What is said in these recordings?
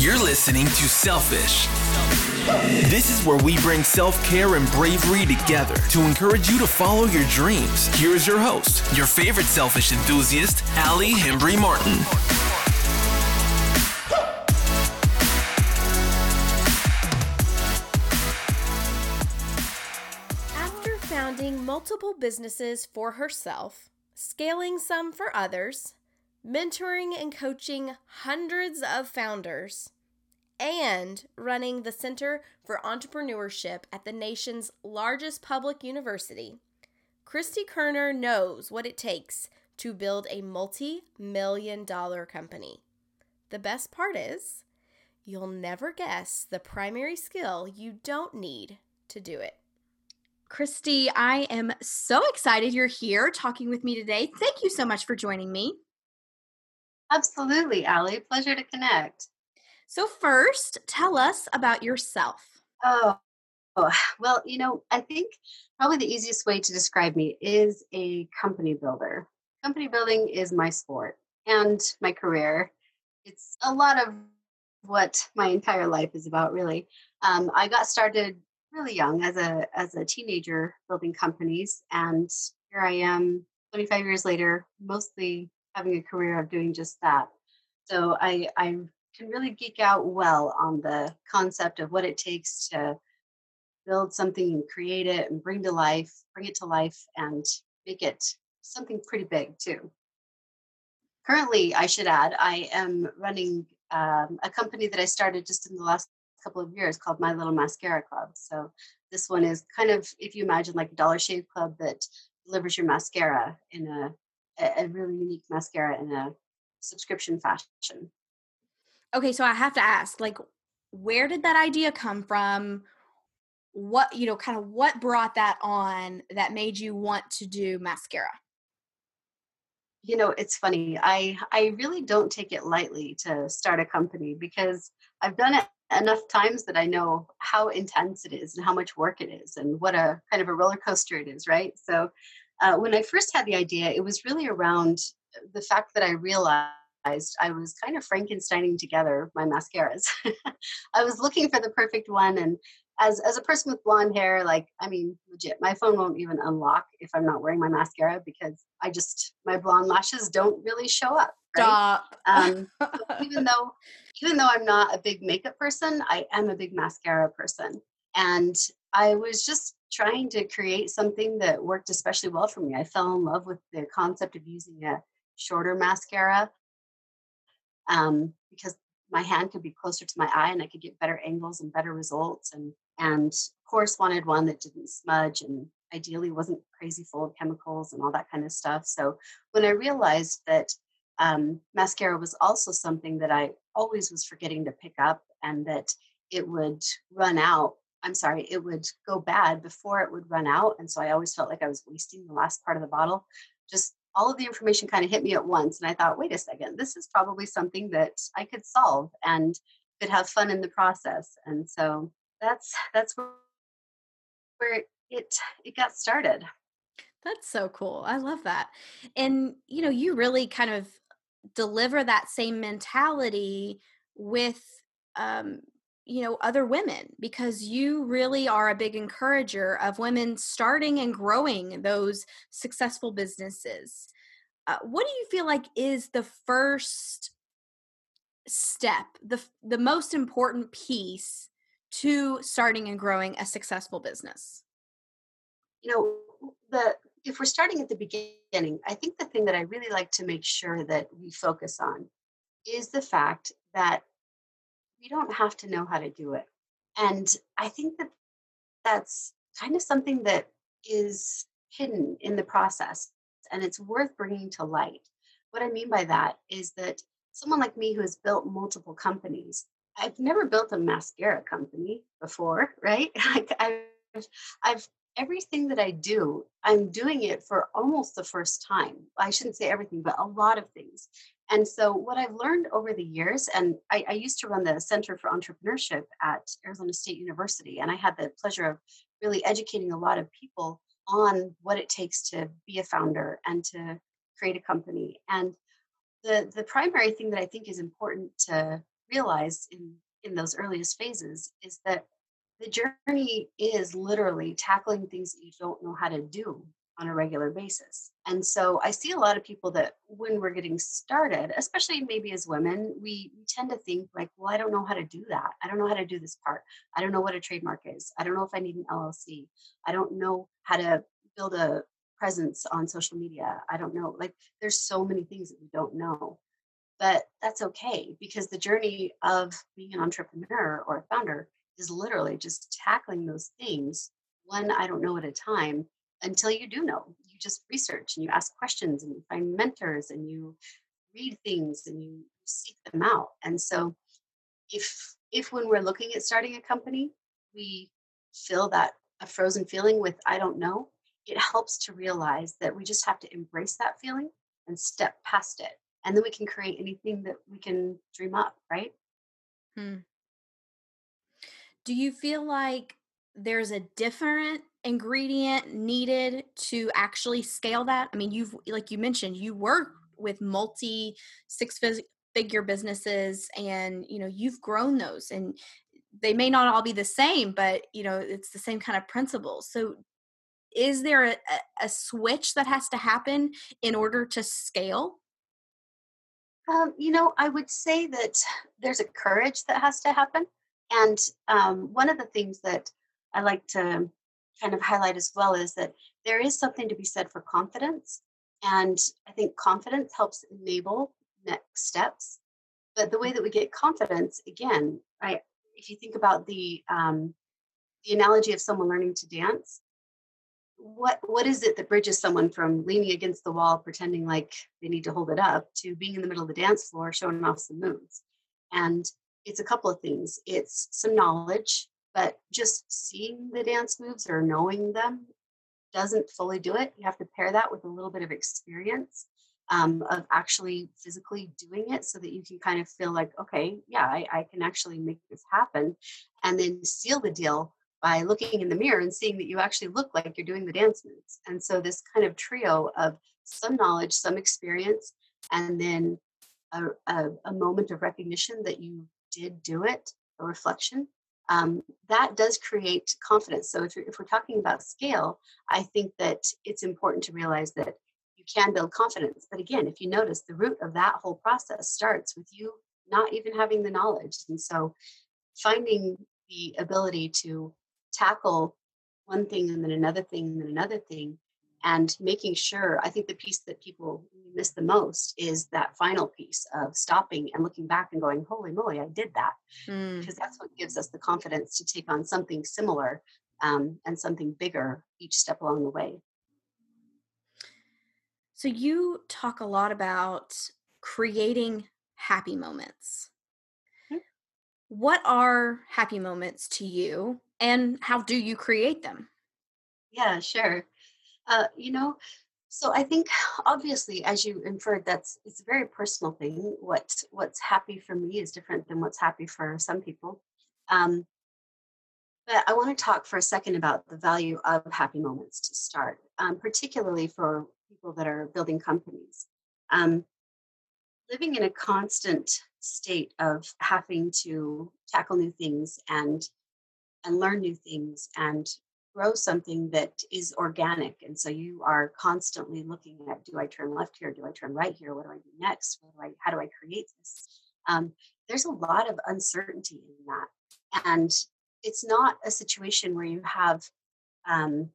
You're listening to Selfish. This is where we bring self care and bravery together to encourage you to follow your dreams. Here is your host, your favorite selfish enthusiast, Allie Hembry Martin. After founding multiple businesses for herself, scaling some for others, mentoring and coaching hundreds of founders, and running the Center for Entrepreneurship at the nation's largest public university, Christy Kerner knows what it takes to build a multi million dollar company. The best part is, you'll never guess the primary skill you don't need to do it. Christy, I am so excited you're here talking with me today. Thank you so much for joining me. Absolutely, Allie. Pleasure to connect. So, first, tell us about yourself. Oh, well, you know, I think probably the easiest way to describe me is a company builder. Company building is my sport and my career. It's a lot of what my entire life is about, really. Um, I got started really young as a as a teenager building companies, and here I am, 25 years later, mostly having a career of doing just that. So I, I can really geek out well on the concept of what it takes to build something and create it and bring to life, bring it to life and make it something pretty big too. Currently, I should add, I am running um, a company that I started just in the last couple of years called My Little Mascara Club. So this one is kind of, if you imagine like a Dollar Shave Club that delivers your mascara in a a, a really unique mascara in a subscription fashion. Okay, so I have to ask, like, where did that idea come from? What, you know, kind of what brought that on that made you want to do mascara? You know, it's funny. I I really don't take it lightly to start a company because I've done it enough times that I know how intense it is and how much work it is and what a kind of a roller coaster it is, right? So uh, when I first had the idea, it was really around the fact that I realized I was kind of Frankensteining together my mascaras. I was looking for the perfect one, and as as a person with blonde hair, like I mean, legit, my phone won't even unlock if I'm not wearing my mascara because I just my blonde lashes don't really show up. Right? Stop. Um, even though even though I'm not a big makeup person, I am a big mascara person, and I was just trying to create something that worked especially well for me. I fell in love with the concept of using a shorter mascara um, because my hand could be closer to my eye and I could get better angles and better results. And and of course wanted one that didn't smudge and ideally wasn't crazy full of chemicals and all that kind of stuff. So when I realized that um, mascara was also something that I always was forgetting to pick up and that it would run out I'm sorry, it would go bad before it would run out. And so I always felt like I was wasting the last part of the bottle. Just all of the information kind of hit me at once. And I thought, wait a second, this is probably something that I could solve and could have fun in the process. And so that's that's where it it got started. That's so cool. I love that. And you know, you really kind of deliver that same mentality with um you know other women because you really are a big encourager of women starting and growing those successful businesses. Uh, what do you feel like is the first step the the most important piece to starting and growing a successful business? You know the if we're starting at the beginning i think the thing that i really like to make sure that we focus on is the fact that we don't have to know how to do it. And I think that that's kind of something that is hidden in the process and it's worth bringing to light. What I mean by that is that someone like me who has built multiple companies, I've never built a mascara company before, right? Like I've, I've everything that I do, I'm doing it for almost the first time. I shouldn't say everything, but a lot of things. And so, what I've learned over the years, and I, I, used to run the Center for Entrepreneurship at Arizona State University, and I had the pleasure of really educating a lot of people on what it takes to be a founder and to create a company. And the, the primary thing that I think is important to realize in in those earliest phases is that the journey is literally tackling things that you don't know how to do on a regular basis. And so I see a lot of people that when we're getting started, especially maybe as women, we, tend to think like, well, I don't know how to do that. I don't know how to do this part. I don't know what a trademark is. I don't know if I need an LLC. I don't know how to build a presence on social media. I don't know. Like there's so many things that we don't know. But that's okay because the journey of being an entrepreneur or a founder is literally just tackling those things one I don't know at a time until you do know. You just research and you ask questions and you find mentors and you read things and you seek them out. And so if if when we're looking at starting a company, we feel that a frozen feeling with I don't know, it helps to realize that we just have to embrace that feeling and step past it. And then we can create anything that we can dream up, right? Hmm. Do you feel like there's a different ingredient needed to actually scale that? I mean, you've like you mentioned, you work with multi six figure businesses and you know, you've grown those and they may not all be the same, but you know, it's the same kind of principles. So is there a, a switch that has to happen in order to scale? Um, you know, I would say that there's a courage that has to happen. And um, one of the things that I like to kind of highlight as well is that there is something to be said for confidence. And I think confidence helps enable next steps. But the way that we get confidence, again, right? If you think about the um, the analogy of someone learning to dance, what what is it that bridges someone from leaning against the wall, pretending like they need to hold it up, to being in the middle of the dance floor, showing off some moves? And it's a couple of things. It's some knowledge but just seeing the dance moves or knowing them doesn't fully do it. You have to pair that with a little bit of experience um, of actually physically doing it so that you can kind of feel like, okay, yeah, I, I can actually make this happen. And then seal the deal by looking in the mirror and seeing that you actually look like you're doing the dance moves. And so, this kind of trio of some knowledge, some experience, and then a, a, a moment of recognition that you did do it, a reflection, um, that does create confidence. So if, if we're talking about scale, I think that it's important to realize that you can build confidence. But again, if you notice, the root of that whole process starts with you not even having the knowledge. And so finding the ability to tackle one thing and then another thing and then another thing and making sure i think the piece that people miss the most is that final piece of stopping and looking back and going holy moly i did that mm. because that's what gives us the confidence to take on something similar um, and something bigger each step along the way so you talk a lot about creating happy moments mm-hmm. what are happy moments to you and how do you create them yeah sure uh, you know, so I think obviously, as you inferred, that's it's a very personal thing. What what's happy for me is different than what's happy for some people. Um, but I want to talk for a second about the value of happy moments to start, um, particularly for people that are building companies. Um, living in a constant state of having to tackle new things and and learn new things and grow something that is organic and so you are constantly looking at do i turn left here? Do i turn right here? What do i do next? Do I, how do i create this? Um, there's a lot of uncertainty in that and it's not a situation where you have um,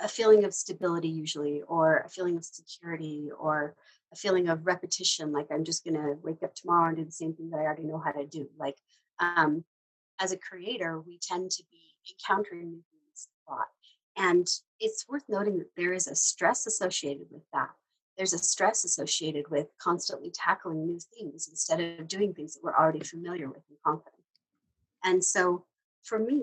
a feeling of stability usually or a feeling of security or a feeling of repetition like i'm just going to wake up tomorrow and do the same thing that i already know how to do. Like um, as a creator we tend to be encountering new And it's worth noting that there is a stress associated with that. There's a stress associated with constantly tackling new things instead of doing things that we're already familiar with and confident. And so for me,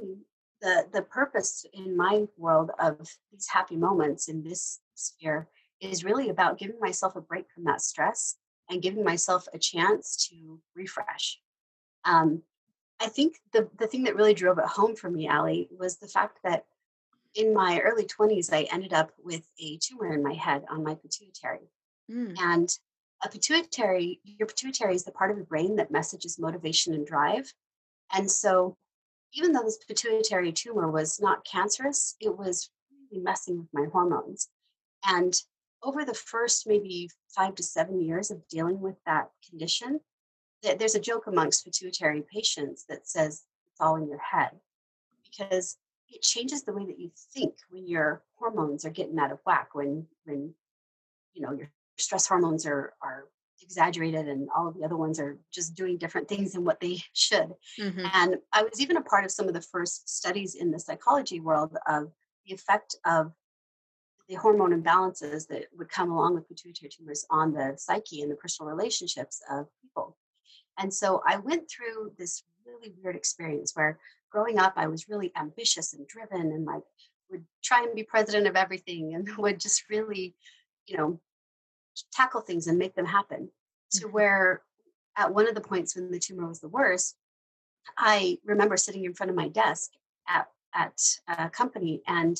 the, the purpose in my world of these happy moments in this sphere is really about giving myself a break from that stress and giving myself a chance to refresh. Um, I think the, the thing that really drove it home for me, Allie, was the fact that in my early 20s, I ended up with a tumor in my head on my pituitary. Mm. And a pituitary, your pituitary is the part of the brain that messages motivation and drive. And so, even though this pituitary tumor was not cancerous, it was really messing with my hormones. And over the first maybe five to seven years of dealing with that condition, there's a joke amongst pituitary patients that says it's all in your head because it changes the way that you think when your hormones are getting out of whack when when you know your stress hormones are are exaggerated and all of the other ones are just doing different things than what they should mm-hmm. and i was even a part of some of the first studies in the psychology world of the effect of the hormone imbalances that would come along with pituitary tumors on the psyche and the personal relationships of people and so i went through this really weird experience where growing up i was really ambitious and driven and like would try and be president of everything and would just really you know tackle things and make them happen. To mm-hmm. where at one of the points when the tumor was the worst i remember sitting in front of my desk at at a company and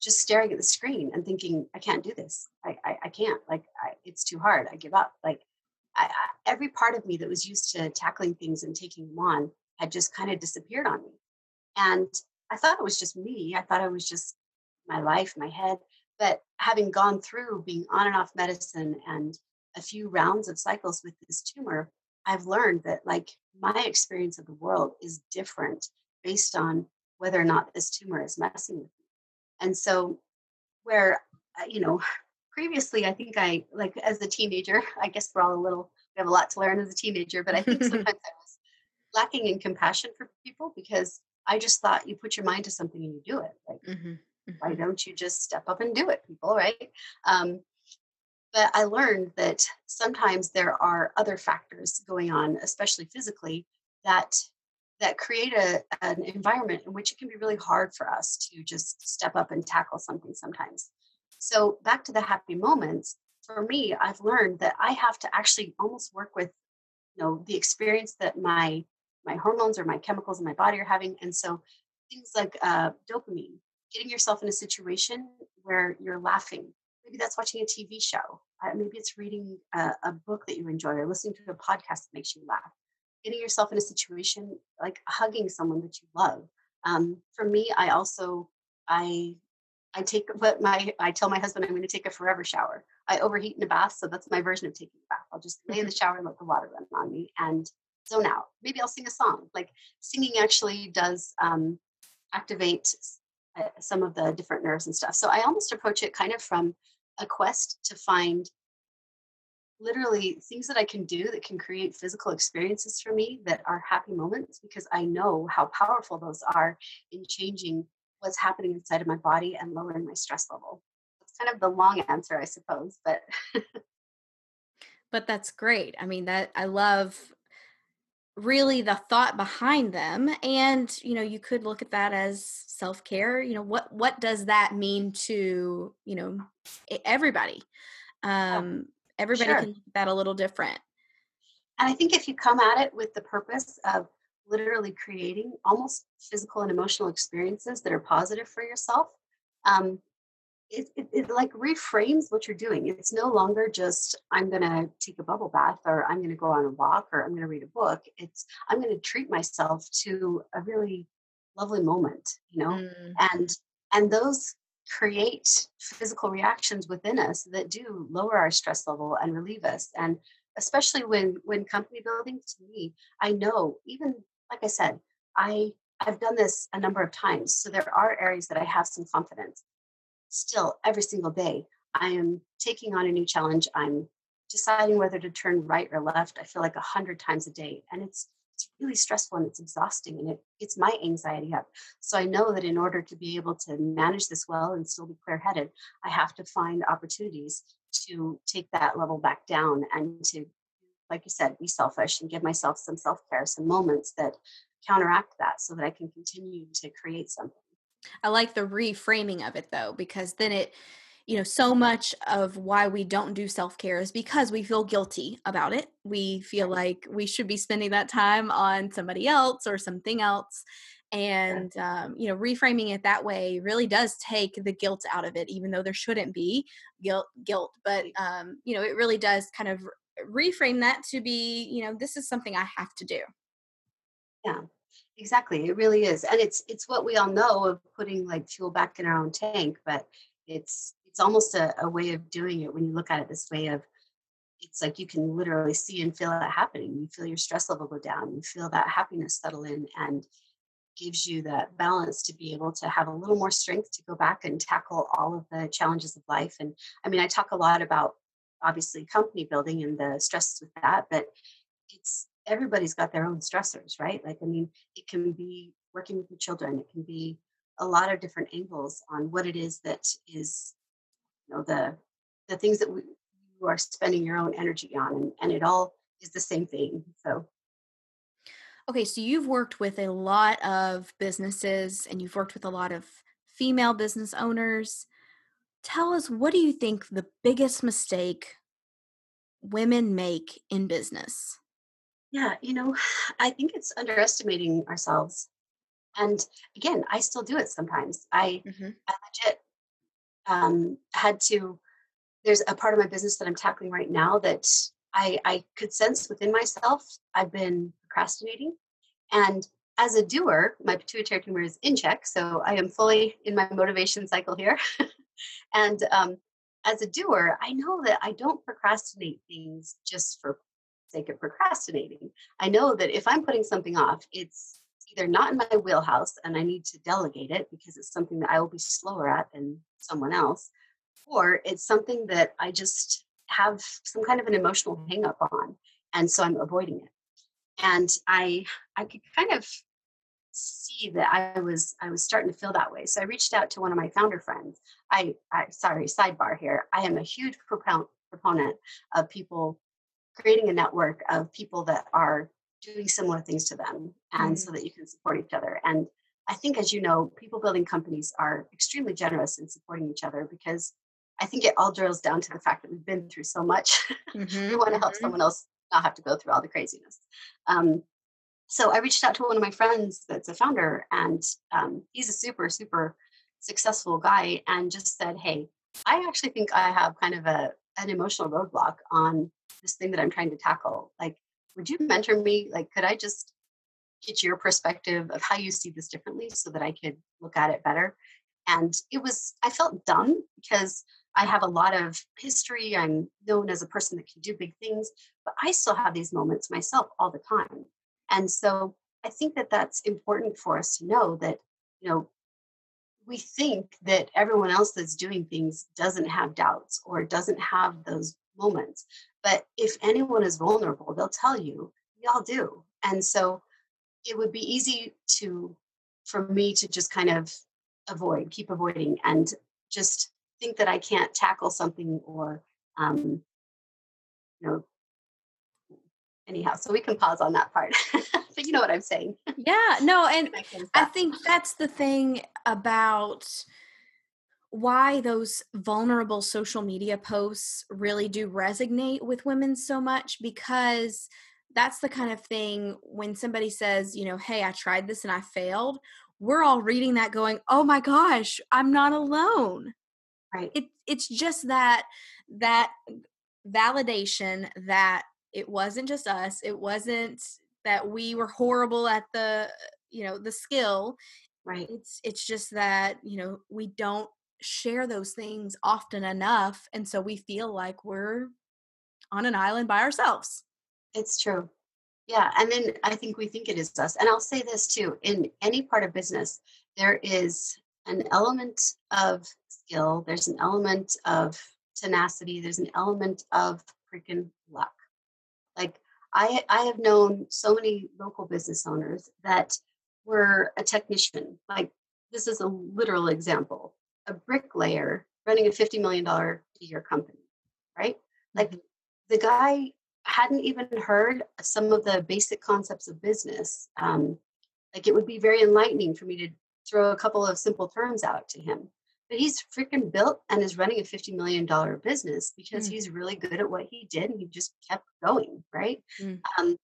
just staring at the screen and thinking i can't do this. I i, I can't. Like I, it's too hard. I give up. Like I, every part of me that was used to tackling things and taking them on had just kind of disappeared on me and i thought it was just me i thought it was just my life my head but having gone through being on and off medicine and a few rounds of cycles with this tumor, I've learned that like my experience of the world is different based on whether or not this tumor is messing with me. And so, where, uh, you know, previously, I think I, like as a teenager, I guess we're all a little, we have a lot to learn as a teenager, but I think sometimes I was lacking in compassion for people because I just thought you put your mind to something and you do it. Like, mm-hmm. Why mm-hmm. don't you just step up and do it, people, right? Um, but I learned that sometimes there are other factors going on, especially physically, that that create a, an environment in which it can be really hard for us to just step up and tackle something sometimes. So back to the happy moments, for me, I've learned that I have to actually almost work with, you know, the experience that my my hormones or my chemicals in my body are having, and so things like uh, dopamine getting yourself in a situation where you're laughing. Maybe that's watching a TV show. Uh, maybe it's reading a, a, book that you enjoy or listening to a podcast that makes you laugh. Getting yourself in a situation like hugging someone that you love. Um, for me, I also I I take what my I tell my husband I'm going to take a forever shower. I overheat in a bath, so that's my version of taking a bath. I'll just lay in the shower and let the water run on me and zone out. Maybe I'll sing a song. Like singing actually does um, activate uh, some of the different nerves and stuff. So I almost approach it kind of from a quest to find literally things that I can do that can create physical experiences for me that are happy moments because I know how powerful those are in changing what's happening inside of my body and lowering my stress level. It's kind of the long answer, I suppose, but but that's great. I mean that I love really the thought behind them and you know you could look at that as self-care you know what what does that mean to you know everybody um everybody sure. can look at that a little different and i think if you come at it with the purpose of literally creating almost physical and emotional experiences that are positive for yourself um, it, it, it, like reframes what you're doing. It's no longer just I'm going to take a bubble bath or I'm going to go on a walk or I'm going to read a book. It's I'm going to treat myself to a really lovely moment, you know, mm. and and those create physical reactions within us that do lower our stress level and relieve us. And especially when when company building, to me, I know even like I said, I I've done this a number of times, so there are areas that I have some confidence. Still every single day i am taking on a new challenge i'm deciding whether to turn right or left i feel like a hundred times a day and it's it's really stressful and it's exhausting and it gets my anxiety up. So i know that in order to be able to manage this well and still be clear headed i have to find opportunities to take that level back down and to like you said be selfish and give myself some self-care some moments that counteract that so that i can continue to create something I like the reframing of it though, because then it, you know, so much of why we don't do self care is because we feel guilty about it. We feel like we should be spending that time on somebody else or something else. And, um, you know, reframing it that way really does take the guilt out of it, even though there shouldn't be guilt, guilt. But, um, you know, it really does kind of reframe that to be, you know, this is something I have to do. Yeah, exactly. It really is. And it's it's what we all know of putting like fuel back in our own tank, but it's it's almost a, a way of doing it when you look at it this way of it's like you can literally see and feel that happening. You feel your stress level go down, you feel that happiness settle in and gives you that balance to be able to have a little more strength to go back and tackle all of the challenges of life. And I mean, I talk a lot about obviously company building and the stresses with that, but it's everybody's got their own stressors, right? Like, I mean, it can be working with your children, it can be a lot of different angles on what it is that is, you know, the the things that we, you are spending your own energy on, and, and it all is the same thing. So Okay, so you've worked with a lot of businesses and you've worked with a lot of female business owners. Tell us, what do you think the biggest mistake women make in business? Yeah, you know, I think it's underestimating ourselves. And again, I still do it sometimes. I, Mhm. I legit um, had to. There's a part of my business that I'm tackling right now that I, I could sense within myself. I've been procrastinating, and as a doer, my pituitary tumor is in check, so I am fully in my motivation cycle here. and um, as a doer, I know that I don't procrastinate things just for sake of procrastinating. I know that if I'm putting something off, it's either not in my wheelhouse and I need to delegate it because it's something that I will be slower at than someone else, or it's something that I just have some kind of an emotional hang up on. And so I'm avoiding it. And I I could kind of see that I was I was starting to feel that way. So I reached out to one of my founder friends. I, I sorry, sidebar here. I am a huge proponent proponent of people creating a network of people that are doing similar things to them and Mm. so that you can support each other and i think as you know people building companies are extremely generous in supporting each other because i think it all drills down to the fact that we've been through so much we Mhm, want to help mhm. someone else not have to go through all the craziness um, so i reached out to one of my friends that's a founder and um, he's a super super successful guy and just said hey i actually think i have kind of a an emotional roadblock on this thing that i'm trying to tackle. Like would you mentor me? Like could i just get your perspective of how you see this differently so that i could look at it better? And it was i felt dumb because i have a lot of history. I'm known as a person that can do big things but i still have these moments myself all the time and so i think that that's important for us to know that you know we think that everyone else that's doing things doesn't have doubts or doesn't have those moments but if anyone is vulnerable they'll tell you we all do. And so it would be easy to for me to just kind of avoid keep avoiding and just think that i can't tackle something or um you know anyhow so we can pause on that part but you know what i'm saying. Yeah, no, and That kind of I think that's the thing about why those vulnerable social media posts really do resonate with women so much because that's the kind of thing when somebody says, you know, hey, I tried this and I failed, we're all reading that going, "Oh my gosh, I'm not alone." right. It it's just that that validation that it wasn't just us, it wasn't that we were horrible at the you know, the skill right it's it's just that you know we don't share those things often enough and so we feel like we're on an island by ourselves It's true. Yeah. And then I think we think it is us. And I'll say this too in any part of business, there is an element of skill, there's an element of tenacity, there's an element of freaking luck. Like I, I have known so many local business owners that were a technician. Like this is a literal example a bricklayer running a $50 million a year company, right? Like Mhm. the guy hadn't even heard some of the basic concepts of business. Um, like it would be very enlightening for me to throw a couple of simple terms out to him. But he's freaking built and is running a $50 million business because Mm. he's really good at what he did and he just kept going, right? Mm. Um,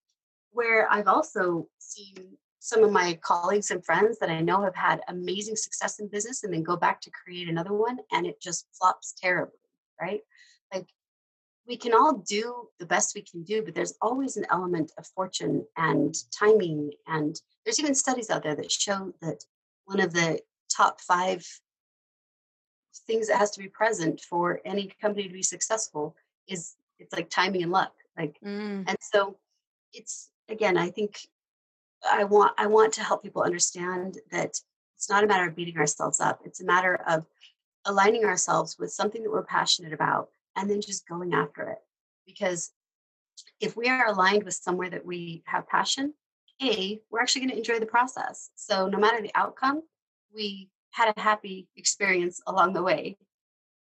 where I've also seen some of my colleagues and friends that I know have had amazing success in business and then go back to create another one and it just flops terribly, right? Like we can all do the best we can do, but there's always an element of fortune and timing. And there's even studies out there that show that one of the top five things that has to be present for any company to be successful is it's like timing and luck. Like, Mm. and so it's again, I think I want I want to help people understand that it's not a matter of beating ourselves up. It's a matter of aligning ourselves with something that we're passionate about and then just going after it. Because if we are aligned with somewhere that we have passion, A, we're actually going to enjoy the process. So no matter the outcome, we had a happy experience along the way.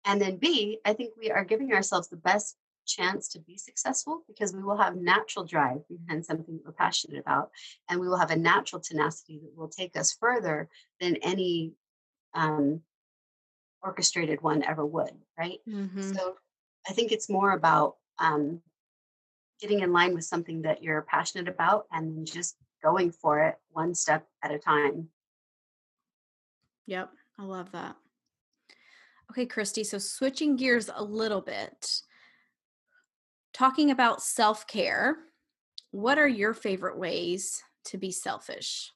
And then B, I think we are giving ourselves the best chance to be successful because we will have natural drive behind something that we're passionate about and we will have a natural tenacity that will take us further than any um, orchestrated one ever would right Mhm. so i think it's more about um, getting in line with something that you're passionate about and just going for it one step at a time Yep, I love that. Okay, Christy, so switching gears a little bit, talking about self care, what are your favorite ways to be selfish?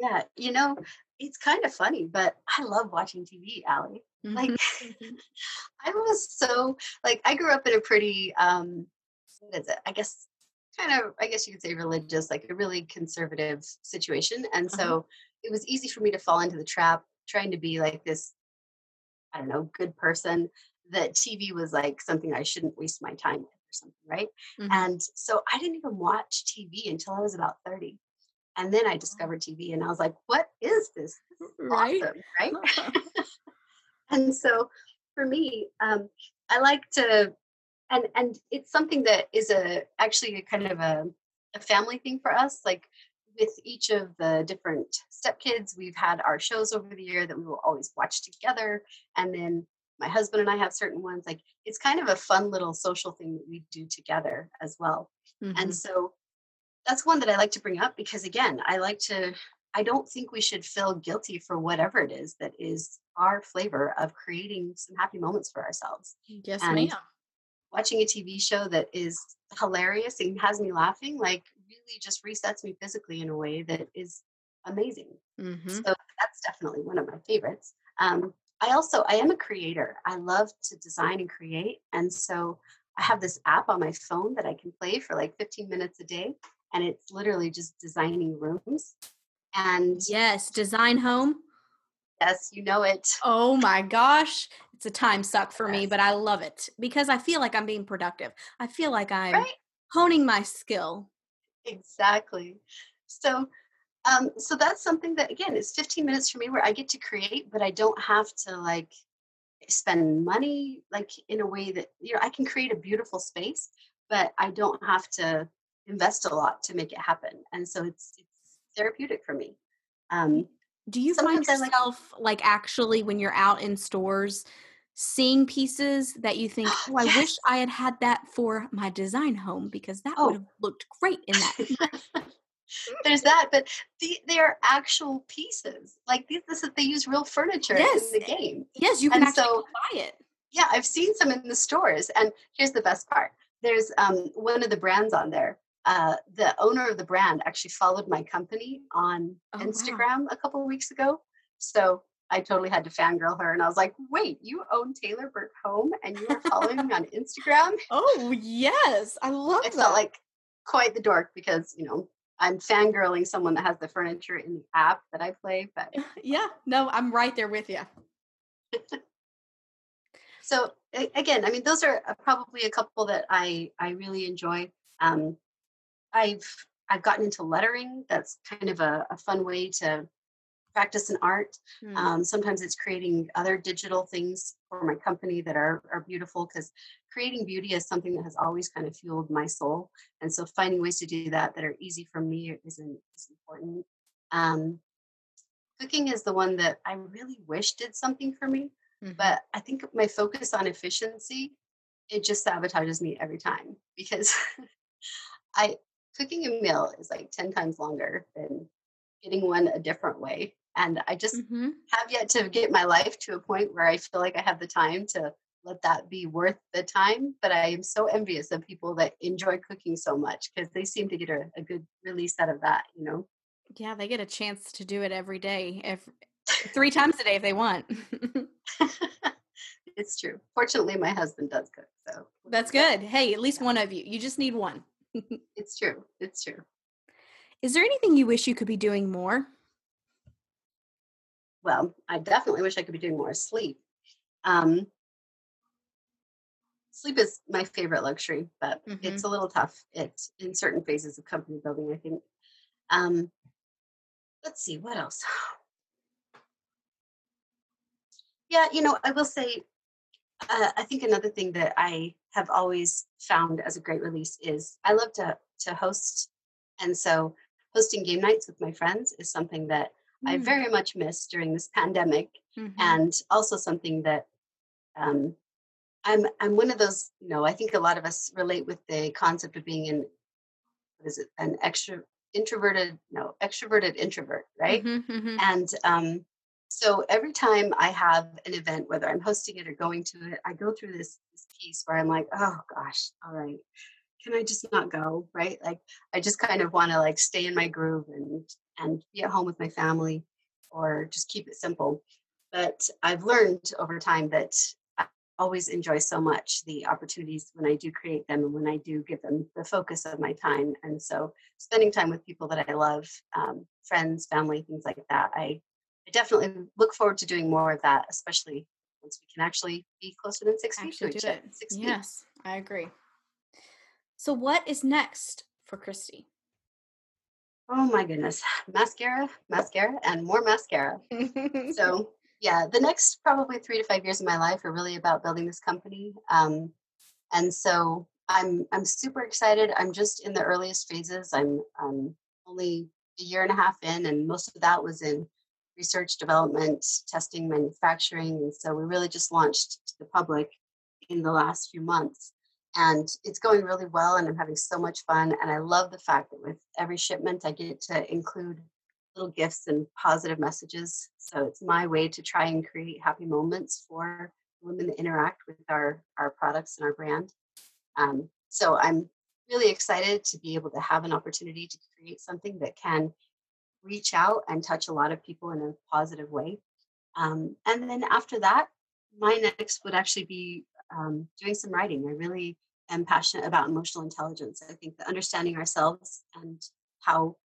yeah you know it's kind of funny but i love watching tv Allie. like Mhm. I was so like I grew up in a pretty um what is it? I guess kind of I guess you could say religious, like a really conservative situation. And Uh-huh. It was easy for me to fall into the trap trying to be like this, I don't know, good person that TV was like something I shouldn't waste my time with or something, right? Mhm. And so I didn't even watch TV until I was about 30. And then I discovered TV and I was like, what is this? This is Right? awesome, right? and so for me um, i like to and and it's something that is a actually a kind of a, a family thing for us like with each of the different stepkids we've had our shows over the year that we will always watch together and then my husband and i have certain ones like it's kind of a fun little social thing that we do together as well Mhm. and so that's one that I like to bring up because again, I like to I don't think we should feel guilty for whatever it is that is our flavor of creating some happy moments for ourselves. yes, and- ma'am. Watching a TV show that is hilarious and has me laughing like really just resets me physically in a way that is amazing. Mhm. So that's definitely one of my favorites. Um, I also I am a creator. I love to design and create, and so I have this app on my phone that I can play for like 15 minutes a day, and it's literally just designing rooms. And Yes, design home. yes, you know it. Oh my gosh. It's a time suck for me, but I love it because I feel like I'm being productive. I feel like I'm Right? honing my skill. Exactly. So, um, so that's something that again is 15 minutes for me where I get to create, but I don't have to like spend money like in a way that you know I can create a beautiful space, but I don't have to invest a lot to make it happen. And so it's it's therapeutic for me. Um, Do you find Sometimes like- yourself like, actually when you're out in stores seeing pieces that you think, "Oh, I wish I had had that for my design home because that Oh. would have looked great in that." There's that, but the, they are actual pieces. Like these, this is they use real furniture Yes. in the game. yes, you can And actually so- buy it. Yeah, I've seen some in the stores. And here's the best part there's um, one of the brands on there. Uh, the owner of the brand actually followed my company on Oh, wow. Instagram a couple of weeks ago. So I totally had to fangirl her. And I was like, wait, you own Taylor Burke Home and you are following me on Instagram? Oh, yes. I love I felt like quite the dork because, you know, I'm fangirling someone that has the furniture in the app that I play. But Yeah, no, I'm right there with you. so again i mean those are uh, probably a couple that i i really enjoy um i've i've gotten into lettering that's kind of a, a fun way to practice an art Mm. um, sometimes it's creating other digital things for my company that are are beautiful because creating beauty is something that has always kind of fueled my soul and so finding ways to do that that are easy for me is, is important um, cooking is the one that i really wish did something for me Mhm. but I think my focus on efficiency, it just sabotages me every time because I cooking a meal is like 10 times longer than getting one a different way. And I just Mhm. have yet to get my life to a point where I feel like I have the time to let that be worth the time. But I am so envious of people that enjoy cooking so much because they seem to get a, a good release out of that, you know? Yeah, they get a chance to do it every day, if three times a day if they want. it's true. Fortunately, my husband does cook, so that's good. Hey, at least one of you. You just need one. it's true. It's true. Is there anything you wish you could be doing more? Well, I definitely wish I could be doing more sleep. Um, sleep is my favorite luxury, but mm-hmm. it's a little tough. It's in certain phases of company building, I think. Um, let's see, what else? Yeah, you know, I will say, uh, I think another thing that I have always found as a great release is I love to to host, and so hosting game nights with my friends is something that. I very much miss during this pandemic, mm-hmm. and also something that um, I'm I'm one of those. You know, I think a lot of us relate with the concept of being an what is it an extra introverted no extroverted introvert right mm-hmm, mm-hmm. and um so every time I have an event, whether I'm hosting it or going to it, I go through this, this piece where I'm like, oh gosh, all right, can I just not go? Right? Like I just kind of want to like stay in my groove and and be at home with my family or just keep it simple. But I've learned over time that I always enjoy so much the opportunities when I do create them and when I do give them the focus of my time. And so spending time with people that I love, um, friends, family, things like that, I I definitely look forward to doing more of that, especially once we can actually be closer than six feet to each other. Six yes, feet. I agree. So, what is next for Christy? Oh my goodness, mascara, mascara, and more mascara. so, yeah, the next probably three to five years of my life are really about building this company. Um, and so, I'm I'm super excited. I'm just in the earliest phases. I'm um, only a year and a half in, and most of that was in research, development, testing, manufacturing. And so we really just launched to the public in the last few months. And it's going really well, and I'm having so much fun. And I love the fact that with every shipment, I get to include little gifts and positive messages. So it's my way to try and create happy moments for women that interact with our, our products and our brand. Um, so I'm really excited to be able to have an opportunity to create something that can reach out and touch a lot of people in a positive way. Um, and then after that, my next would actually be um, doing some writing. I really am passionate about emotional intelligence. I think that understanding ourselves and how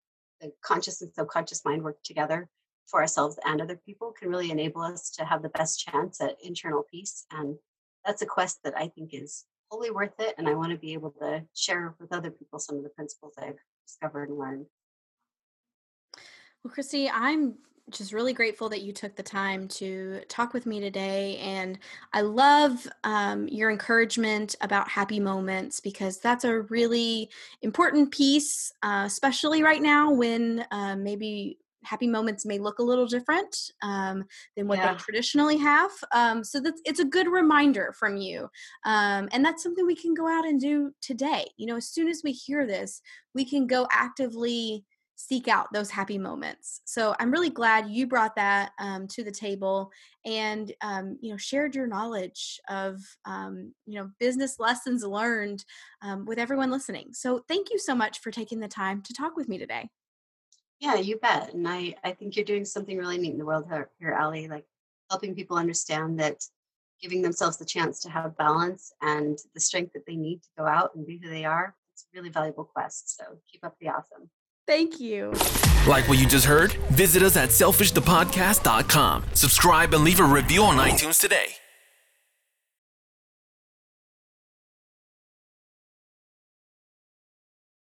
the conscious and subconscious mind work together for ourselves and other people can really enable us to have the best chance at internal peace. And that's a quest that I think is wholly worth it. And I want to be able to share with other people some of the principles I've discovered and learned. Well, Christy, I'm just really grateful that you took the time to talk with me today. And I love um, your encouragement about happy moments because that's a really important piece, uh, especially right now when uh, maybe happy moments may look a little different um, than what yeah. they traditionally have. Um, so that's it's a good reminder from you, um, and that's something we can go out and do today. You know, as soon as we hear this, we can go actively seek out those happy moments. So I'm really glad you brought that um, to the table and um, you know shared your knowledge of um, you know business lessons learned um, with everyone listening. So thank you so much for taking the time to talk with me today. Yeah, you bet. And I I think you're doing something really neat in the world here, here Allie, like helping people understand that giving themselves the chance to have balance and the strength that they need to go out and be who they are. It's a really valuable quest. So keep up the awesome. Thank you. Like what you just heard? Visit us at selfishthepodcast.com. Subscribe and leave a review on iTunes today.